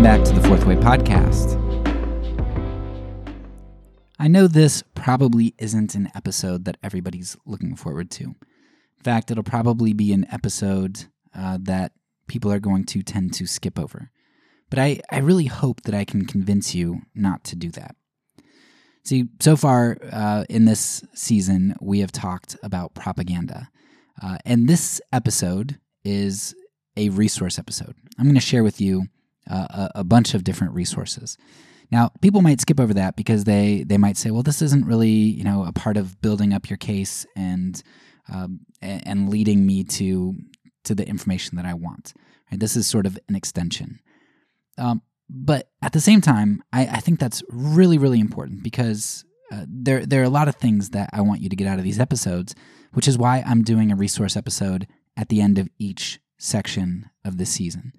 Welcome back to the Fourth Way Podcast. I know this probably isn't an episode that everybody's looking forward to. In fact, it'll probably be an episode uh, that people are going to tend to skip over. But I, I really hope that I can convince you not to do that. See, so far uh, in this season, we have talked about propaganda. Uh, and this episode is a resource episode. I'm going to share with you uh, a, bunch of different resources. Now, people might skip over that because they they might say, "Well, this isn't really you know a part of building up your case and um, and leading me to to the information that I want." Right? This is sort of an extension. Um, but at the same time, I, I, think that's really really important because uh, there there are a lot of things that I want you to get out of these episodes, which is why I'm doing a resource episode at the end of each section of this season.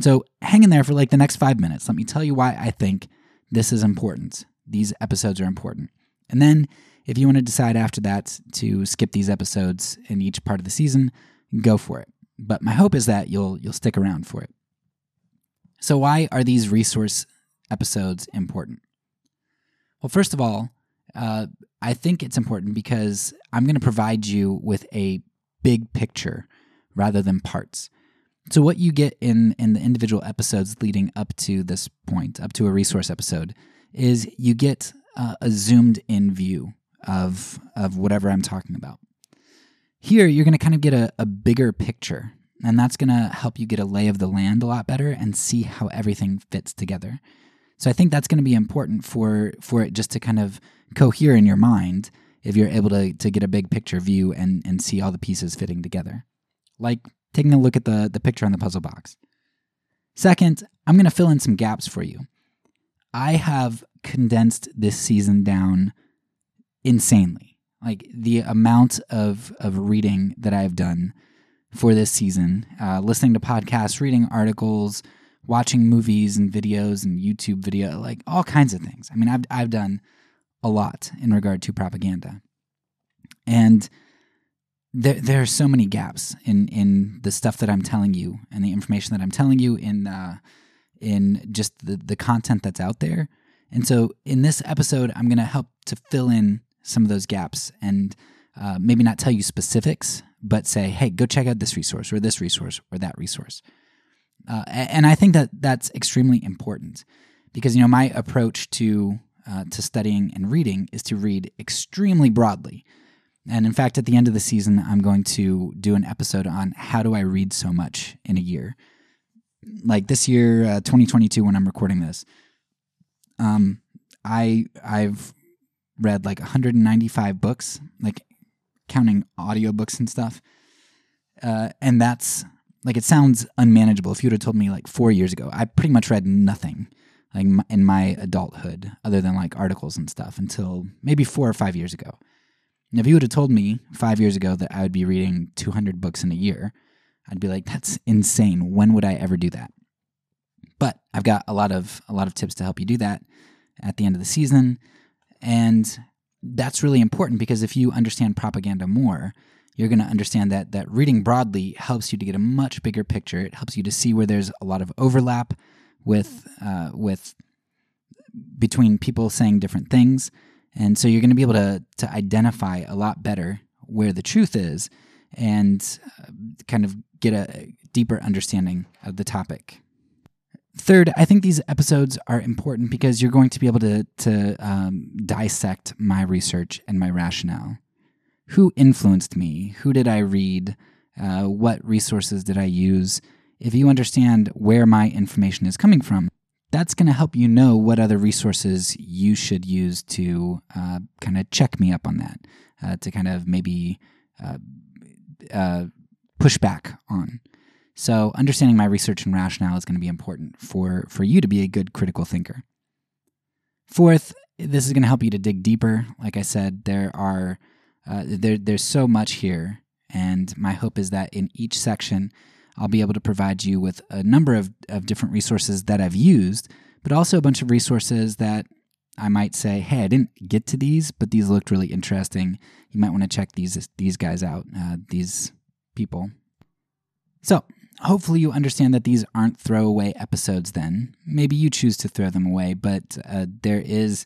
So hang in there for like the next five minutes. Let me tell you why I think this is important. These episodes are important. And then if you want to decide after that to skip these episodes in each part of the season, go for it. But my hope is that you'll you'll stick around for it. So why are these resource episodes important? Well, first of all, uh, I think it's important because I'm going to provide you with a big picture rather than parts. So what you get in in the individual episodes leading up to this point, up to a resource episode, is you get uh, a zoomed in view of of whatever I'm talking about. Here, you're going to kind of get a, a bigger picture, and that's going to help you get a lay of the land a lot better and see how everything fits together. So I think that's going to be important for for it just to kind of cohere in your mind if you're able to to get a big picture view and and see all the pieces fitting together. Like taking a look at the, the picture on the puzzle box. Second, I'm going to fill in some gaps for you. I have condensed this season down insanely. Like the amount of, of reading that I've done for this season, uh, listening to podcasts, reading articles, watching movies and videos and YouTube video, like all kinds of things. I mean, I've, I've done a lot in regard to propaganda. And there there are so many gaps in in the stuff that I'm telling you and the information that I'm telling you in uh, in just the the content that's out there. And so in this episode, I'm going to help to fill in some of those gaps and uh, maybe not tell you specifics, but say, hey, go check out this resource or this resource or that resource. Uh, and I think that that's extremely important because you know my approach to uh, to studying and reading is to read extremely broadly. And in fact, at the end of the season, I'm going to do an episode on how do I read so much in a year. Like this year, uh, 2022, when I'm recording this, um, I I've read like 195 books, like counting audiobooks and stuff. Uh, and that's like it sounds unmanageable. If you'd have told me like four years ago, I pretty much read nothing like in my adulthood other than like articles and stuff until maybe four or five years ago. And if you would have told me five years ago that I would be reading 200 books in a year, I'd be like, that's insane. When would I ever do that? But I've got a lot of a lot of tips to help you do that at the end of the season. And that's really important because if you understand propaganda more, you're going to understand that that reading broadly helps you to get a much bigger picture. It helps you to see where there's a lot of overlap with uh, with between people saying different things and so you're going to be able to, to identify a lot better where the truth is and uh, kind of get a deeper understanding of the topic. Third, I think these episodes are important because you're going to be able to, to um, dissect my research and my rationale. Who influenced me? Who did I read? Uh, what resources did I use? If you understand where my information is coming from, that's going to help you know what other resources you should use to uh, kind of check me up on that, uh, to kind of maybe uh, uh, push back on. So, understanding my research and rationale is going to be important for, for you to be a good critical thinker. Fourth, this is going to help you to dig deeper. Like I said, there are uh, there, there's so much here, and my hope is that in each section I'll be able to provide you with a number of, of different resources that I've used, but also a bunch of resources that I might say, hey, I didn't get to these, but these looked really interesting. You might want to check these these guys out, uh, these people. So hopefully you understand that these aren't throwaway episodes then maybe you choose to throw them away but uh, there is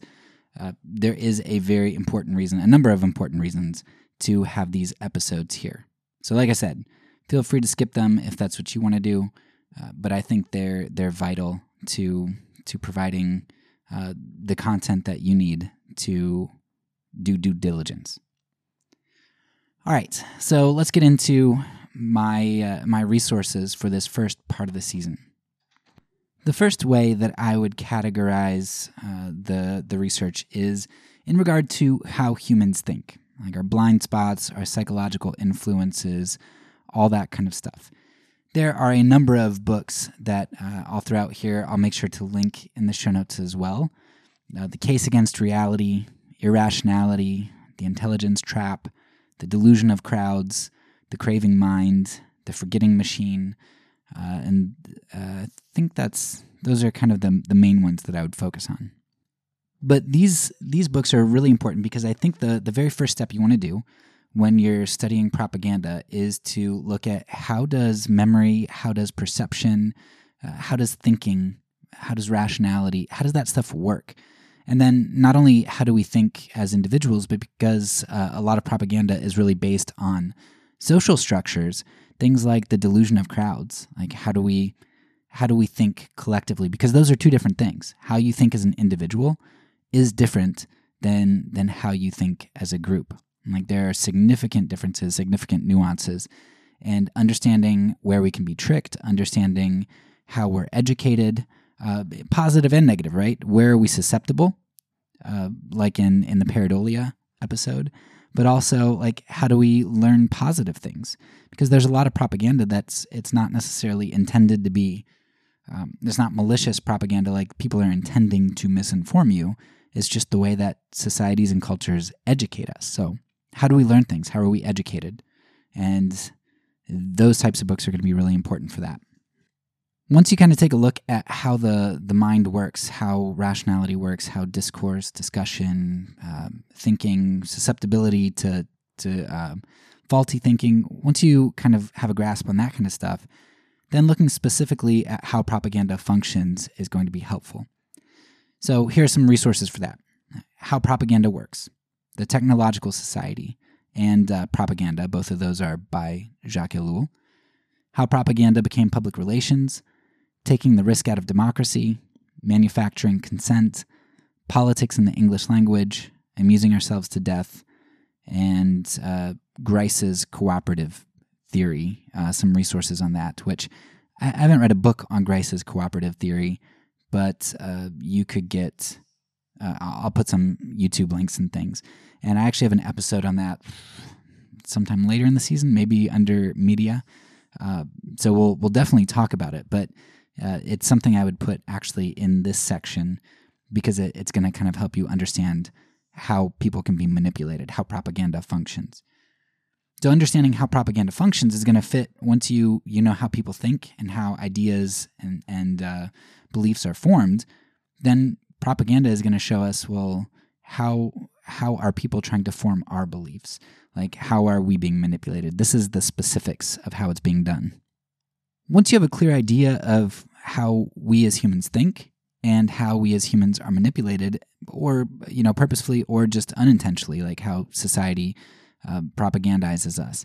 uh, there is a very important reason a number of important reasons to have these episodes here so like i said feel free to skip them if that's what you want to do uh, but i think they're they're vital to to providing uh, the content that you need to do due diligence all right so let's get into my uh, my resources for this first part of the season. The first way that I would categorize uh, the the research is in regard to how humans think, like our blind spots, our psychological influences, all that kind of stuff. There are a number of books that uh, I'll throw out here. I'll make sure to link in the show notes as well. Uh, the Case Against Reality, Irrationality, The Intelligence Trap, The Delusion of Crowds, the Craving Mind, The Forgetting Machine, uh, and uh, I think that's those are kind of the the main ones that I would focus on. But these these books are really important because I think the the very first step you want to do when you're studying propaganda is to look at how does memory, how does perception, uh, how does thinking, how does rationality, how does that stuff work? And then not only how do we think as individuals, but because uh, a lot of propaganda is really based on social structures things like the delusion of crowds like how do we how do we think collectively? Because those are two different things. How you think as an individual is different than than how you think as a group like there are significant differences significant nuances and understanding where we can be tricked understanding how we're educated uh, positive and negative right? Where are we susceptible uh, like in in the pareidolia episode but also like how do we learn positive things? Because there's a lot of propaganda that's it's not necessarily intended to be um, it's not malicious propaganda like people are intending to misinform you. It's just the way that societies and cultures educate us. So how do we learn things how are we educated and those types of books are going to be really important for that once you kind of take a look at how the, the mind works, how rationality works, how discourse, discussion, um, thinking, susceptibility to, to um, faulty thinking, once you kind of have a grasp on that kind of stuff, then looking specifically at how propaganda functions is going to be helpful. So here are some resources for that. How propaganda works, the Technological Society, and uh, Propaganda, both of those are by Jacques Ellul. How propaganda became public relations, taking the risk out of democracy, manufacturing consent, politics in the English language, amusing ourselves to death, and uh, Grice's cooperative theory, uh, some resources on that, which I, haven't read a book on Grice's cooperative theory, but uh, you could get, uh, I'll put some YouTube links and things. And I actually have an episode on that sometime later in the season, maybe under media. Uh, so we'll we'll definitely talk about it. But uh, it's something I would put actually in this section because it, it's going to kind of help you understand how people can be manipulated, how propaganda functions. So understanding how propaganda functions is going to fit once you you know how people think and how ideas and and uh, beliefs are formed. Then propaganda is going to show us well how how are people trying to form our beliefs? Like how are we being manipulated? This is the specifics of how it's being done once you have a clear idea of how we as humans think and how we as humans are manipulated or you know purposefully or just unintentionally like how society uh, propagandizes us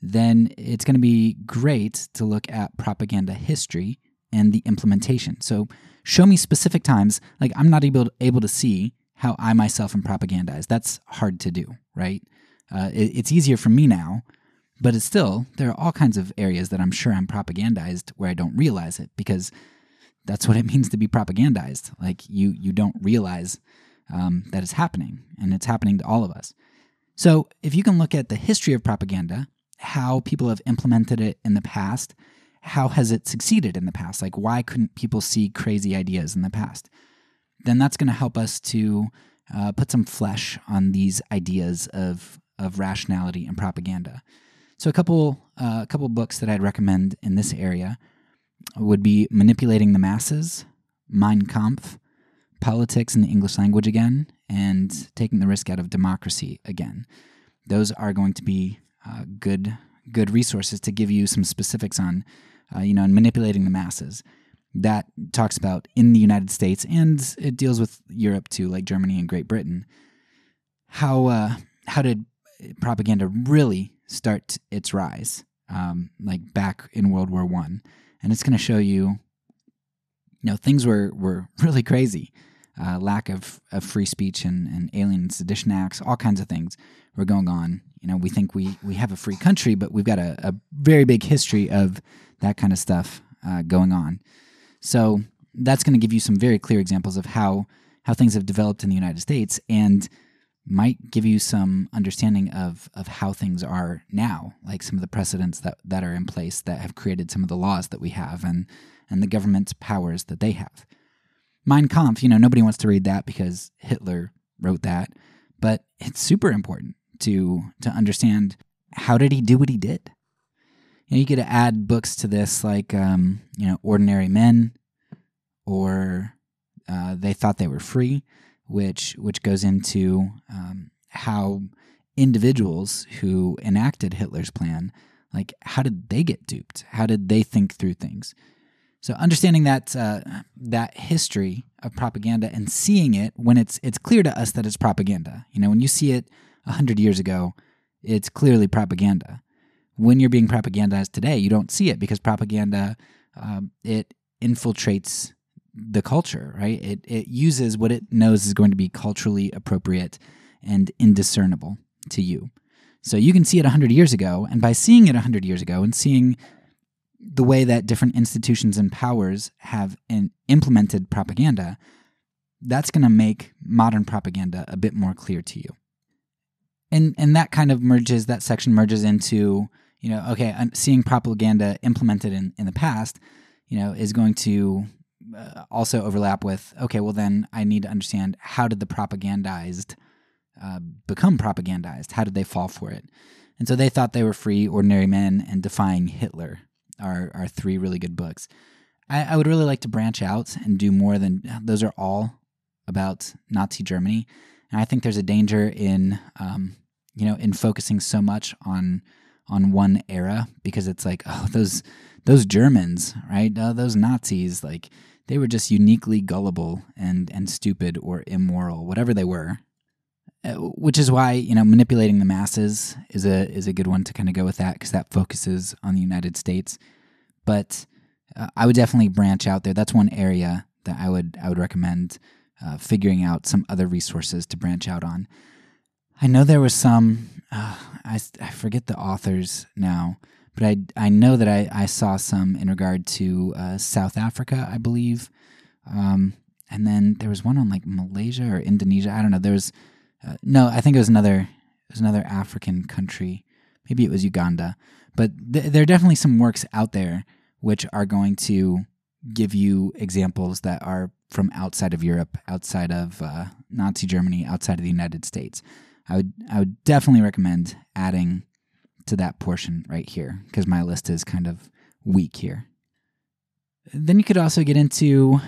then it's going to be great to look at propaganda history and the implementation so show me specific times like i'm not able to, able to see how i myself am propagandized that's hard to do right uh, it, it's easier for me now but it's still, there are all kinds of areas that I'm sure I'm propagandized where I don't realize it because that's what it means to be propagandized. Like you, you don't realize um, that it's happening, and it's happening to all of us. So if you can look at the history of propaganda, how people have implemented it in the past, how has it succeeded in the past? Like why couldn't people see crazy ideas in the past? Then that's going to help us to uh, put some flesh on these ideas of of rationality and propaganda. So a couple uh, a couple books that I'd recommend in this area would be Manipulating the Masses, Mein Kampf, Politics in the English Language again, and Taking the Risk Out of Democracy again. Those are going to be uh, good good resources to give you some specifics on uh, you know, and manipulating the masses. That talks about in the United States, and it deals with Europe too, like Germany and Great Britain. How uh, how did propaganda really start its rise? Um, like back in World War One, and it's going to show you, you know, things were were really crazy. Uh, lack of, of free speech and, and alien sedition acts, all kinds of things were going on. You know, we think we, we have a free country, but we've got a, a very big history of that kind of stuff uh, going on. So that's going to give you some very clear examples of how how things have developed in the United States and might give you some understanding of of how things are now, like some of the precedents that, that are in place that have created some of the laws that we have and and the government's powers that they have. Mein Kampf, you know, nobody wants to read that because Hitler wrote that, but it's super important to to understand how did he do what he did. You, know, you could add books to this like um, you know Ordinary Men, or uh, They Thought They Were Free, which which goes into um, how individuals who enacted Hitler's plan, like how did they get duped? How did they think through things? So understanding that uh, that history of propaganda and seeing it when it's it's clear to us that it's propaganda. You know, when you see it hundred years ago, it's clearly propaganda. When you're being propagandized today, you don't see it because propaganda um, it infiltrates the culture, right? It it uses what it knows is going to be culturally appropriate and indiscernible to you. So you can see it 100 years ago, and by seeing it 100 years ago and seeing the way that different institutions and powers have in, implemented propaganda, that's going to make modern propaganda a bit more clear to you. And and that kind of merges that section merges into you know okay I'm seeing propaganda implemented in in the past you know is going to uh, also overlap with okay well then I need to understand how did the propagandized uh, become propagandized? How did they fall for it? And so they thought they were free ordinary men and defying Hitler are are three really good books. I, I would really like to branch out and do more than those are all about Nazi Germany, and I think there's a danger in um, you know in focusing so much on on one era because it's like oh those those Germans right uh, those Nazis like they were just uniquely gullible and and stupid or immoral whatever they were uh, which is why you know manipulating the masses is a is a good one to kind of go with that because that focuses on the United States. But uh, I would definitely branch out there. That's one area that I would I would recommend uh, figuring out some other resources to branch out on. I know there was some uh, I I forget the authors now, but I I know that I I saw some in regard to uh, South Africa, I believe. Um, and then there was one on like Malaysia or Indonesia. I don't know. There was uh, no, I think it was another it was another African country. Maybe it was Uganda. But th- there are definitely some works out there which are going to give you examples that are from outside of Europe, outside of uh, Nazi Germany, outside of the United States. I would I would definitely recommend adding to that portion right here because my list is kind of weak here. Then you could also get into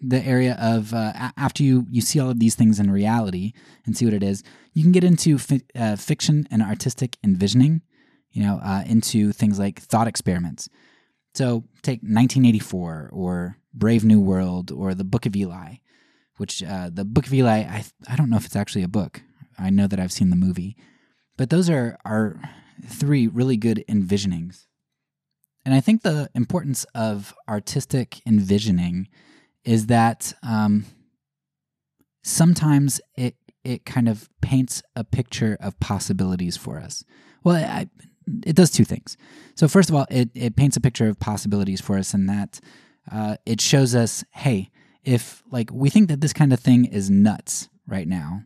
the area of uh, after you you see all of these things in reality and see what it is, you can get into fi- uh, fiction and artistic envisioning. You know, uh, into things like thought experiments. So take 1984 or Brave New World or the Book of Eli, which uh, the Book of Eli I I don't know if it's actually a book. I know that I've seen the movie, but those are are three really good envisionings. And I think the importance of artistic envisioning is that um, sometimes it it kind of paints a picture of possibilities for us. Well, I, it does two things. So first of all, it it paints a picture of possibilities for us, in that uh, it shows us, hey, if like we think that this kind of thing is nuts right now,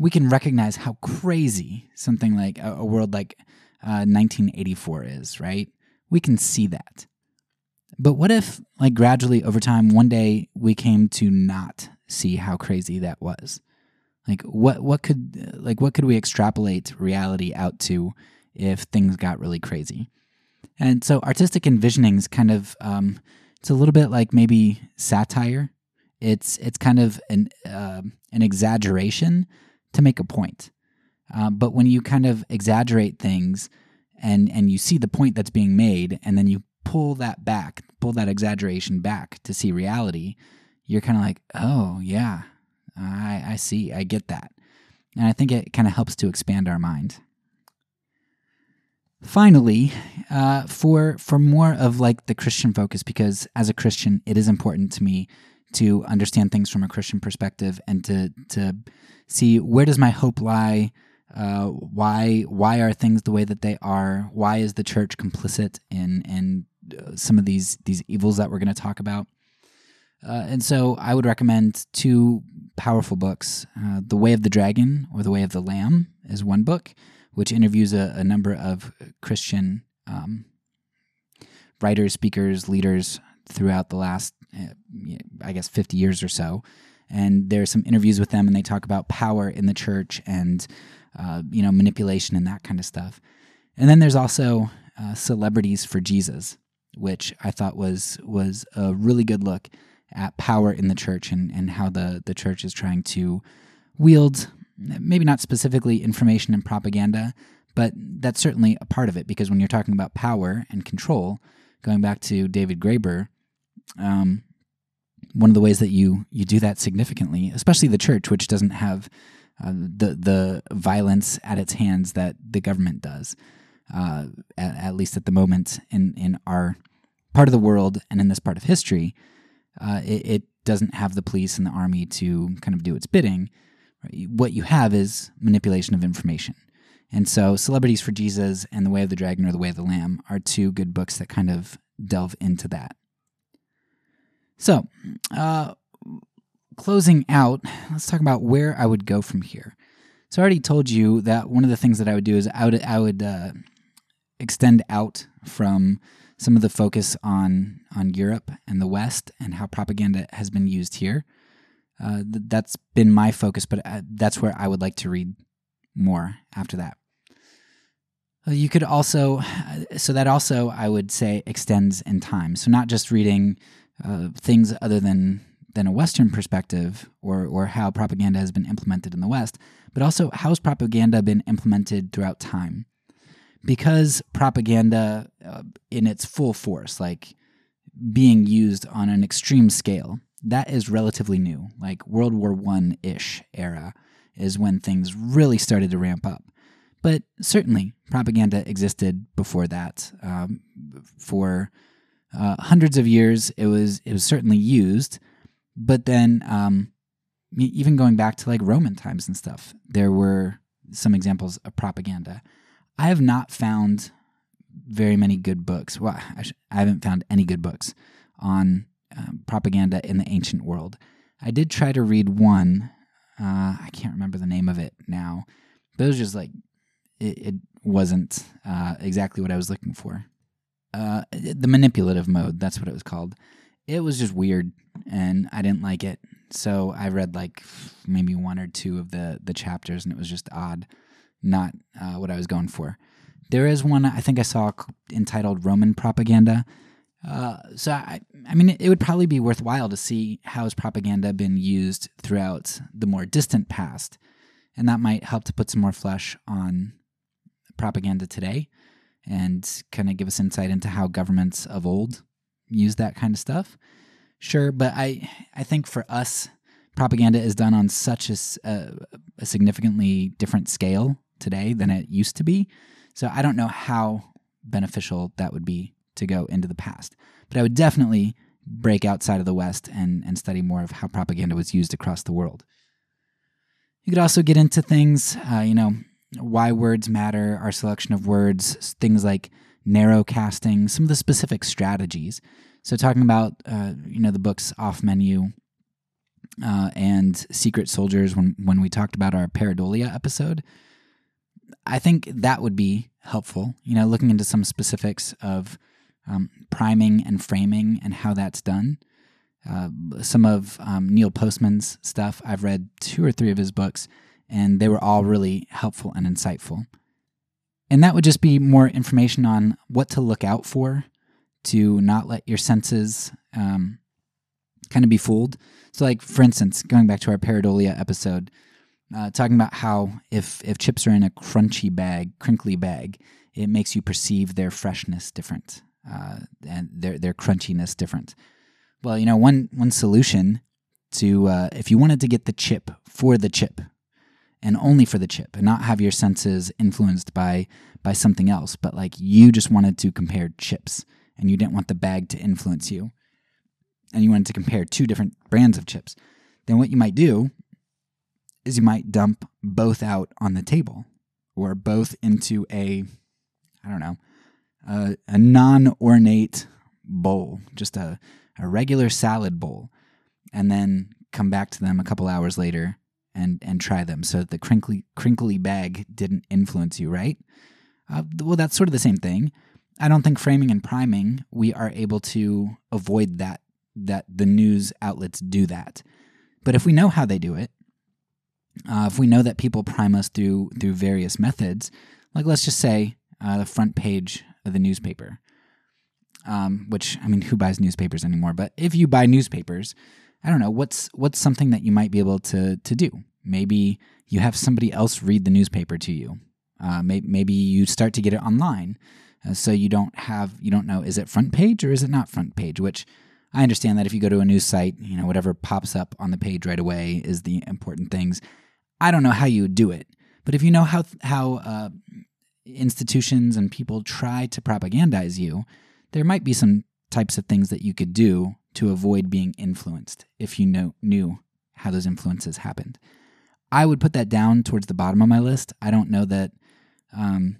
we can recognize how crazy something like a, a world like uh, 1984 is, right? We can see that. But what if, like, gradually over time, one day we came to not see how crazy that was? Like, what what could like what could we extrapolate reality out to if things got really crazy? And so, artistic envisionings kind of um, it's a little bit like maybe satire. It's it's kind of an uh, an exaggeration to make a point. Uh, but when you kind of exaggerate things and and you see the point that's being made, and then you pull that back, pull that exaggeration back to see reality, you're kind of like, oh, yeah, I, I see, I get that. And I think it kind of helps to expand our mind. Finally, uh, for for more of like the Christian focus, because as a Christian, it is important to me to understand things from a Christian perspective and to to see where does my hope lie. Uh, why why are things the way that they are? Why is the church complicit in in uh, some of these these evils that we're going to talk about? Uh, and so I would recommend two powerful books. Uh, the Way of the Dragon or The Way of the Lamb is one book, which interviews a, a number of Christian um, writers, speakers, leaders throughout the last, I guess, 50 years or so. And there's some interviews with them, and they talk about power in the church and, uh, you know, manipulation and that kind of stuff. And then there's also uh, Celebrities for Jesus, which I thought was was a really good look at power in the church and, and how the, the church is trying to wield maybe not specifically information and propaganda, but that's certainly a part of it because when you're talking about power and control, going back to David Graeber, um, one of the ways that you you do that significantly, especially the church, which doesn't have uh, the the violence at its hands that the government does, uh, at, at, least at the moment in in our part of the world and in this part of history, uh, it, it, doesn't have the police and the army to kind of do its bidding. What you have is manipulation of information. And so, Celebrities for Jesus and The Way of the Dragon or The Way of the Lamb are two good books that kind of delve into that. So, uh, closing out, let's talk about where I would go from here. So, I already told you that one of the things that I would do is I would, I would uh, extend out from some of the focus on on Europe and the West and how propaganda has been used here. Uh, th- that's been my focus, but uh, that's where I would like to read more after that. Uh, you could also, uh, so that also I would say extends in time. So not just reading things other than than a Western perspective or or how propaganda has been implemented in the West, but also how's propaganda been implemented throughout time because propaganda uh, in its full force, like being used on an extreme scale, that is relatively new. Like World War One ish era is when things really started to ramp up. But certainly, propaganda existed before that. Um, for uh, hundreds of years, it was it was certainly used. But then, um, even going back to like Roman times and stuff, there were some examples of propaganda. I have not found very many good books. Well, I, sh- I haven't found any good books on um, propaganda in the ancient world. I did try to read one. Uh, I can't remember the name of it now, but it was just like it, it wasn't uh, exactly what I was looking for. Uh, the manipulative mode, that's what it was called. It was just weird, and I didn't like it. So I read like maybe one or two of the the chapters, and it was just odd not uh, what I was going for. There is one I think I saw entitled Roman Propaganda. Uh, so I, I mean, it would probably be worthwhile to see how has propaganda been used throughout the more distant past, and that might help to put some more flesh on propaganda today, and kind of give us insight into how governments of old use that kind of stuff. Sure, but I I think for us, propaganda is done on such a, a, significantly different scale today than it used to be. So I don't know how beneficial that would be to go into the past. But I would definitely break outside of the West and, and study more of how propaganda was used across the world. You could also get into things, uh, you know, why words matter, our selection of words, things like narrow casting, some of the specific strategies. So, talking about, uh, you know, the books off menu uh, and Secret Soldiers when, when we talked about our Pareidolia episode, I think that would be helpful. You know, looking into some specifics of um, priming and framing and how that's done. Uh, some of um, Neil Postman's stuff, I've read two or three of his books, and they were all really helpful and insightful. And that would just be more information on what to look out for to not let your senses um, kind of be fooled. So, like, for instance, going back to our pareidolia episode, uh, talking about how if if chips are in a crunchy bag, crinkly bag, it makes you perceive their freshness different. uh, and their their crunchiness different. Well, you know, one one solution to uh, if you wanted to get the chip for the chip and only for the chip and not have your senses influenced by by something else, but like you just wanted to compare chips and you didn't want the bag to influence you and you wanted to compare two different brands of chips, then what you might do is you might dump both out on the table or both into a I don't know, a, a non ornate bowl, just a, a regular salad bowl, and then come back to them a couple hours later and, and try them so that the crinkly, crinkly bag didn't influence you, right? Uh, well, that's sort of the same thing. I don't think framing and priming, we are able to avoid that, that the news outlets do that. But if we know how they do it, uh, if we know that people prime us through through various methods, like let's just say uh, the front page of the newspaper. Um, which I mean, who buys newspapers anymore? But if you buy newspapers, I don't know what's what's something that you might be able to to do. Maybe you have somebody else read the newspaper to you. Uh, may, maybe you start to get it online, uh, so you don't have you don't know is it front page or is it not front page. Which I understand that if you go to a news site, you know whatever pops up on the page right away is the important things. I don't know how you do it, but if you know how how uh, institutions and people try to propagandize you, there might be some types of things that you could do to avoid being influenced if you know, knew how those influences happened. I would put that down towards the bottom of my list. I don't know that um,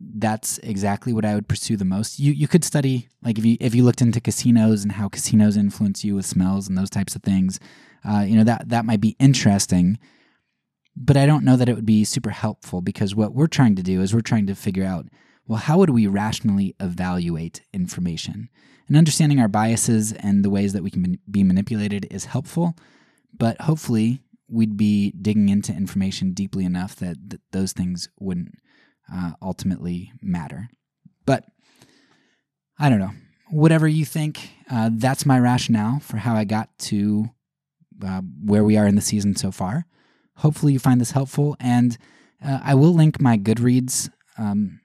that's exactly what I would pursue the most. You you could study like if you if you looked into casinos and how casinos influence you with smells and those types of things. Uh, you know that that might be interesting but I don't know that it would be super helpful because what we're trying to do is we're trying to figure out well, how would we rationally evaluate information? And understanding our biases and the ways that we can be manipulated is helpful, but hopefully we'd be digging into information deeply enough that, that those things wouldn't uh, ultimately matter. But I don't know. Whatever you think, uh, that's my rationale for how I got to uh, where we are in the season so far. Hopefully, you find this helpful, and uh, I will link my Goodreads, um,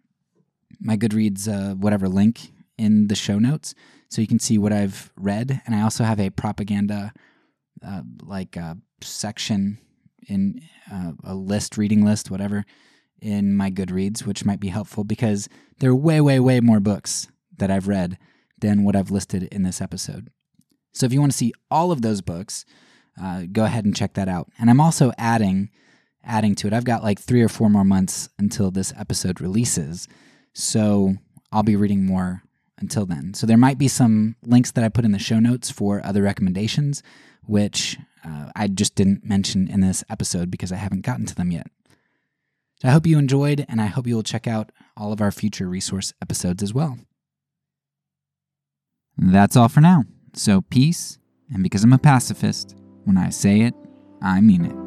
my Goodreads, uh, whatever link in the show notes, so you can see what I've read. And I also have a propaganda, uh, like uh, section in uh, a list, reading list, whatever, in my Goodreads, which might be helpful because there are way, way, way more books that I've read than what I've listed in this episode. So if you want to see all of those books, uh, go ahead and check that out. And I'm also adding adding to it. I've got like three or four more months until this episode releases, so I'll be reading more until then. So there might be some links that I put in the show notes for other recommendations, which uh, I just didn't mention in this episode because I haven't gotten to them yet. So I hope you enjoyed, and I hope you will check out all of our future resource episodes as well. That's all for now. So peace, and because I'm a pacifist, when I say it, I mean it.